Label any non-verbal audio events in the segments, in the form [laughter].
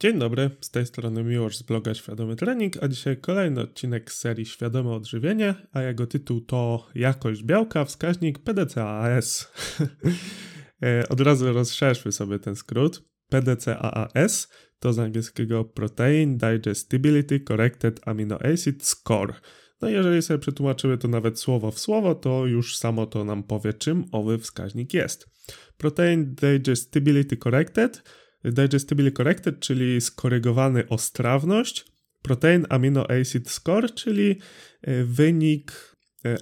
Dzień dobry, z tej strony Miłosz z bloga Świadomy Trening, a dzisiaj kolejny odcinek serii Świadome Odżywienie, a jego tytuł to Jakość białka, wskaźnik PDCAAS. [laughs] E, od razu rozszerzmy sobie ten skrót. PDCAAS to z angielskiego Protein Digestibility Corrected Amino Acid Score. No i jeżeli sobie przetłumaczymy to nawet słowo w słowo, to już samo to nam powie, czym owy wskaźnik jest. Protein Digestibility Corrected Digestibility Corrected, czyli skorygowany o strawność, Protein Amino Acid Score, czyli e, wynik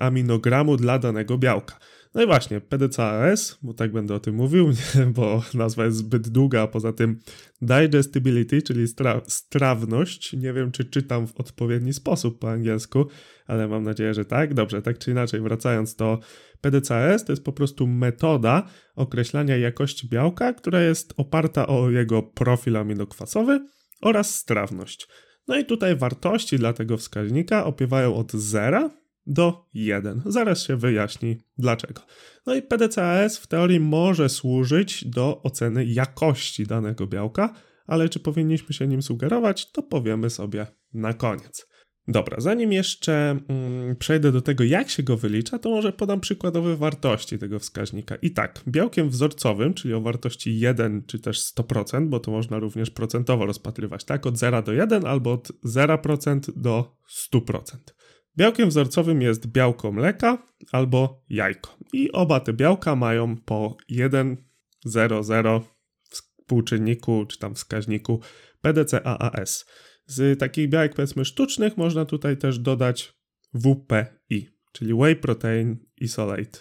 aminogramu dla danego białka. No i właśnie, PDCAS, bo tak będę o tym mówił, [laughs] nie, bo nazwa jest zbyt długa, a poza tym digestibility, czyli stra strawność, nie wiem czy czytam w odpowiedni sposób po angielsku, ale mam nadzieję, że tak. Dobrze, tak czy inaczej, wracając do PDCAS, to jest po prostu metoda określania jakości białka, która jest oparta o jego profil aminokwasowy oraz strawność. No i tutaj wartości dla tego wskaźnika opiewają od 0 do 1. Zaraz się wyjaśni dlaczego. No i PDCAS w teorii może służyć do oceny jakości danego białka, ale czy powinniśmy się nim sugerować, to powiemy sobie na koniec. Dobra, zanim jeszcze mm, przejdę do tego, jak się go wylicza, to może podam przykładowe wartości tego wskaźnika. I tak, białkiem wzorcowym, czyli o wartości 1 czy też 100%, bo to można również procentowo rozpatrywać, tak? Od 0 do 1 albo od 0% do 100%. Białkiem wzorcowym jest białko mleka albo jajko. I oba te białka mają po 1,00 w współczynniku czy tam wskaźniku PDCAAS. Z takich białek powiedzmy sztucznych można tutaj też dodać WPI, czyli Whey Protein Isolate.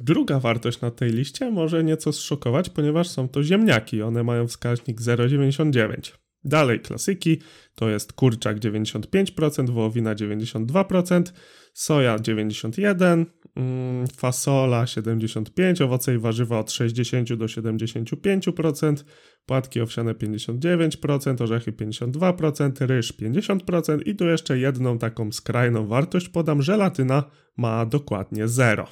Druga wartość na tej liście może nieco zszokować, ponieważ są to ziemniaki. One mają wskaźnik 0,99. Dalej klasyki to jest kurczak 95%, wołowina 92%, soja 91%, mm, fasola 75%, owoce i warzywa od 60 do 75%, płatki owsiane 59%, orzechy 52%, ryż 50% i tu jeszcze jedną taką skrajną wartość podam, żelatyna ma dokładnie 0.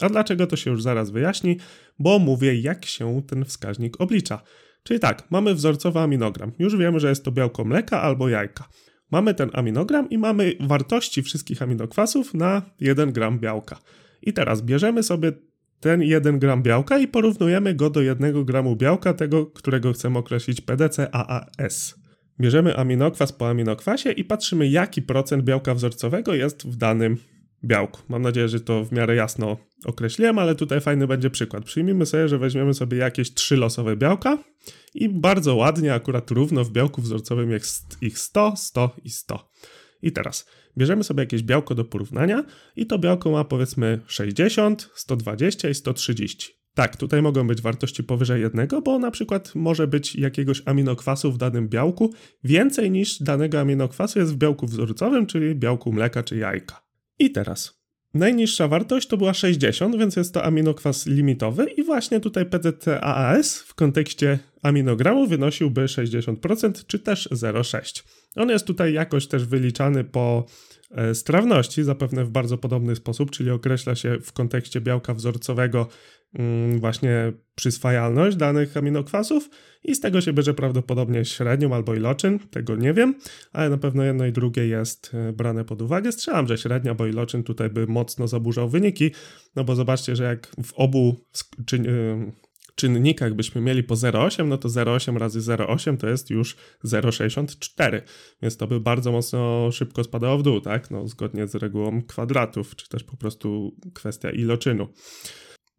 A dlaczego to się już zaraz wyjaśni? Bo mówię jak się ten wskaźnik oblicza. Czyli tak, mamy wzorcowy aminogram. Już wiemy, że jest to białko mleka albo jajka. Mamy ten aminogram i mamy wartości wszystkich aminokwasów na 1 gram białka. I teraz bierzemy sobie ten 1 gram białka i porównujemy go do 1 gramu białka, tego, którego chcemy określić PDCAAS. Bierzemy aminokwas po aminokwasie i patrzymy, jaki procent białka wzorcowego jest w danym białku. Mam nadzieję, że to w miarę jasno określiłem, ale tutaj fajny będzie przykład. Przyjmijmy sobie, że weźmiemy sobie jakieś trzy losowe białka i bardzo ładnie, akurat równo w białku wzorcowym jest ich 100, 100 i 100. I teraz bierzemy sobie jakieś białko do porównania i to białko ma powiedzmy 60, 120 i 130. Tak, tutaj mogą być wartości powyżej jednego, bo na przykład może być jakiegoś aminokwasu w danym białku więcej niż danego aminokwasu jest w białku wzorcowym, czyli białku mleka czy jajka. I teraz Najniższa wartość to była 60, więc jest to aminokwas limitowy i właśnie tutaj PDCAAS w kontekście aminogramu wynosiłby 60% czy też 0,6. On jest tutaj jakoś też wyliczany po e, strawności, zapewne w bardzo podobny sposób, czyli określa się w kontekście białka wzorcowego właśnie przyswajalność danych aminokwasów i z tego się bierze prawdopodobnie średnią albo iloczyn, tego nie wiem, ale na pewno jedno i drugie jest e, brane pod uwagę. Strzelam, że średnia albo iloczyn tutaj by mocno zaburzał wyniki, no bo zobaczcie, że jak w obu czy, czynnikach byśmy mieli po 0,8, no to 0,8 razy 0,8 to jest już 0,64, więc to by bardzo mocno szybko spadało w dół, tak? No, zgodnie z regułą kwadratów, czy też po prostu kwestia iloczynu.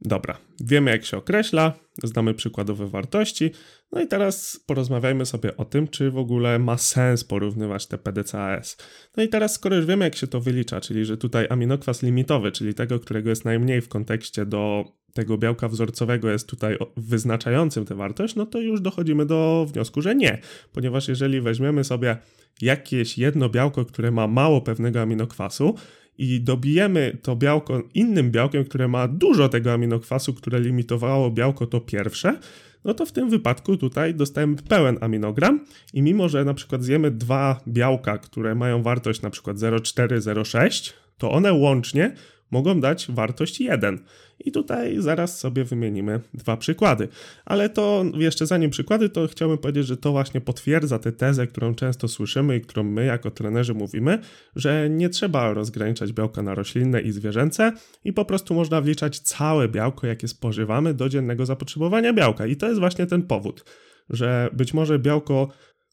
Dobra, wiemy jak się określa, znamy przykładowe wartości, no i teraz porozmawiajmy sobie o tym, czy w ogóle ma sens porównywać te PDCAS. No i teraz, skoro już wiemy jak się to wylicza, czyli że tutaj aminokwas limitowy, czyli tego, którego jest najmniej w kontekście do tego białka wzorcowego jest tutaj wyznaczającym tę wartość, no to już dochodzimy do wniosku, że nie, ponieważ jeżeli weźmiemy sobie jakieś jedno białko, które ma mało pewnego aminokwasu i dobijemy to białko innym białkiem, które ma dużo tego aminokwasu, które limitowało białko to pierwsze, no to w tym wypadku tutaj dostajemy pełen aminogram i mimo, że na przykład zjemy dwa białka, które mają wartość na przykład 0,4, 0,6, to one łącznie mogą dać wartość 1. I tutaj zaraz sobie wymienimy dwa przykłady. Ale to jeszcze zanim przykłady, to chciałbym powiedzieć, że to właśnie potwierdza tę tezę, którą często słyszymy i którą my jako trenerzy mówimy, że nie trzeba rozgraniczać białka na roślinne i zwierzęce i po prostu można wliczać całe białko, jakie spożywamy do dziennego zapotrzebowania białka. I to jest właśnie ten powód, że być może białko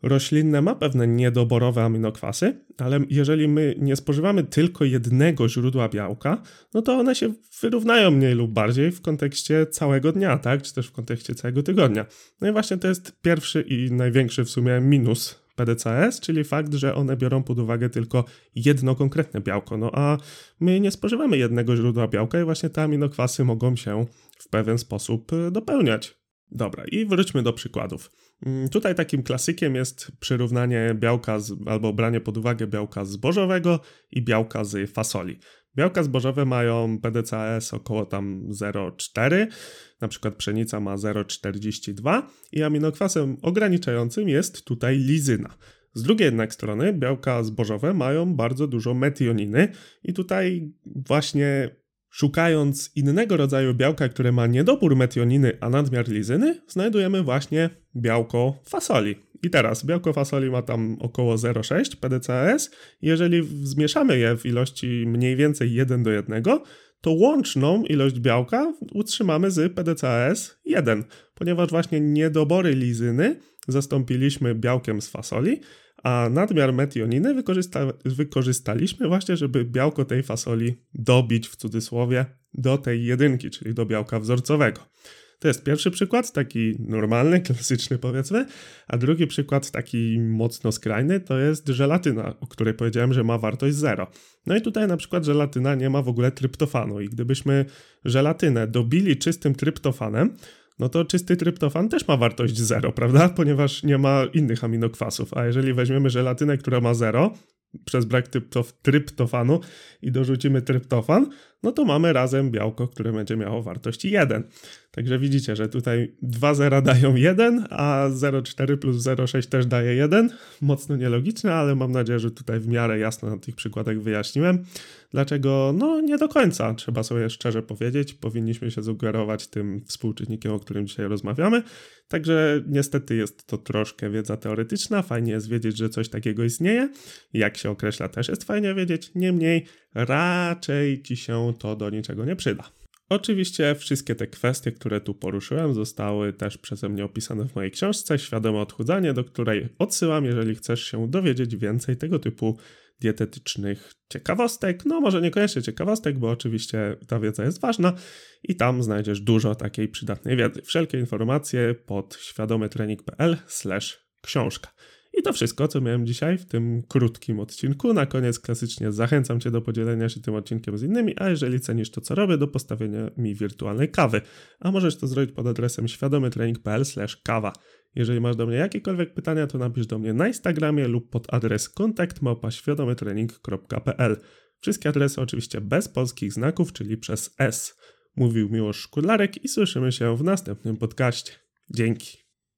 roślinne ma pewne niedoborowe aminokwasy, ale jeżeli my nie spożywamy tylko jednego źródła białka, no to one się wyrównają mniej lub bardziej w kontekście całego dnia, tak? Czy też w kontekście całego tygodnia. No i właśnie to jest pierwszy i największy w sumie minus PDCS, czyli fakt, że one biorą pod uwagę tylko jedno konkretne białko. No a my nie spożywamy jednego źródła białka i właśnie te aminokwasy mogą się w pewien sposób dopełniać. Dobra, i wróćmy do przykładów. Mm, tutaj takim klasykiem jest przyrównanie białka z, albo branie pod uwagę białka zbożowego i białka z fasoli. Białka zbożowe mają PDCAS około tam 0,4, na przykład pszenica ma 0,42 i aminokwasem ograniczającym jest tutaj lizyna. Z drugiej jednak strony białka zbożowe mają bardzo dużo metioniny i tutaj właśnie Szukając innego rodzaju białka, które ma niedobór metioniny, a nadmiar lizyny, znajdujemy właśnie białko fasoli. I teraz białko fasoli ma tam około 0,6 PDCAS. Jeżeli zmieszamy je w ilości mniej więcej 1 do 1, to łączną ilość białka utrzymamy z PDCAS 1, ponieważ właśnie niedobory lizyny zastąpiliśmy białkiem z fasoli, a nadmiar metioniny wykorzysta wykorzystaliśmy właśnie, żeby białko tej fasoli dobić w cudzysłowie do tej jedynki, czyli do białka wzorcowego. To jest pierwszy przykład, taki normalny, [laughs] klasyczny powiedzmy, a drugi przykład, taki mocno skrajny, to jest żelatyna, o której powiedziałem, że ma wartość 0. No i tutaj na przykład żelatyna nie ma w ogóle tryptofanu i gdybyśmy żelatynę dobili czystym tryptofanem, no to czysty tryptofan też ma wartość 0, prawda? Ponieważ nie ma innych aminokwasów. A jeżeli weźmiemy żelatynę, która ma 0, przez brak tryptofanu i dorzucimy tryptofan, no to mamy razem białko, które będzie miało wartość 1. Także widzicie, że tutaj 2 zera dają 1, a 0,4 plus 0,6 też daje 1. Mocno nielogiczne, ale mam nadzieję, że tutaj w miarę jasno na tych przykładach wyjaśniłem. Dlaczego? No nie do końca, trzeba sobie szczerze powiedzieć. Powinniśmy się sugerować tym współczynnikiem, o którym dzisiaj rozmawiamy. Także niestety jest to troszkę wiedza teoretyczna. Fajnie jest wiedzieć, że coś takiego istnieje. Jak się określa, też jest fajnie wiedzieć. Niemniej raczej ci się to do niczego nie przyda. Oczywiście wszystkie te kwestie, które tu poruszyłem, zostały też przeze mnie opisane w mojej książce Świadome odchudzanie, do której odsyłam, jeżeli chcesz się dowiedzieć więcej tego typu dietetycznych ciekawostek. No, może niekoniecznie ciekawostek, bo oczywiście ta wiedza jest ważna i tam znajdziesz dużo takiej przydatnej wiedzy. Wszelkie informacje pod świadomytrening.pl/książka. I to wszystko, co miałem dzisiaj w tym krótkim odcinku. Na koniec klasycznie zachęcam Cię do podzielenia się tym odcinkiem z innymi, a jeżeli cenisz to, co robię, do postawienia mi wirtualnej kawy. A możesz to zrobić pod adresem świadomytrening.pl/kawa. Jeżeli masz do mnie jakiekolwiek pytania, to napisz do mnie na Instagramie lub pod adres kontakt Wszystkie adresy oczywiście bez polskich znaków, czyli przez S. Mówił Miłosz Szkudlarek i słyszymy się w następnym podcaście. Dzięki.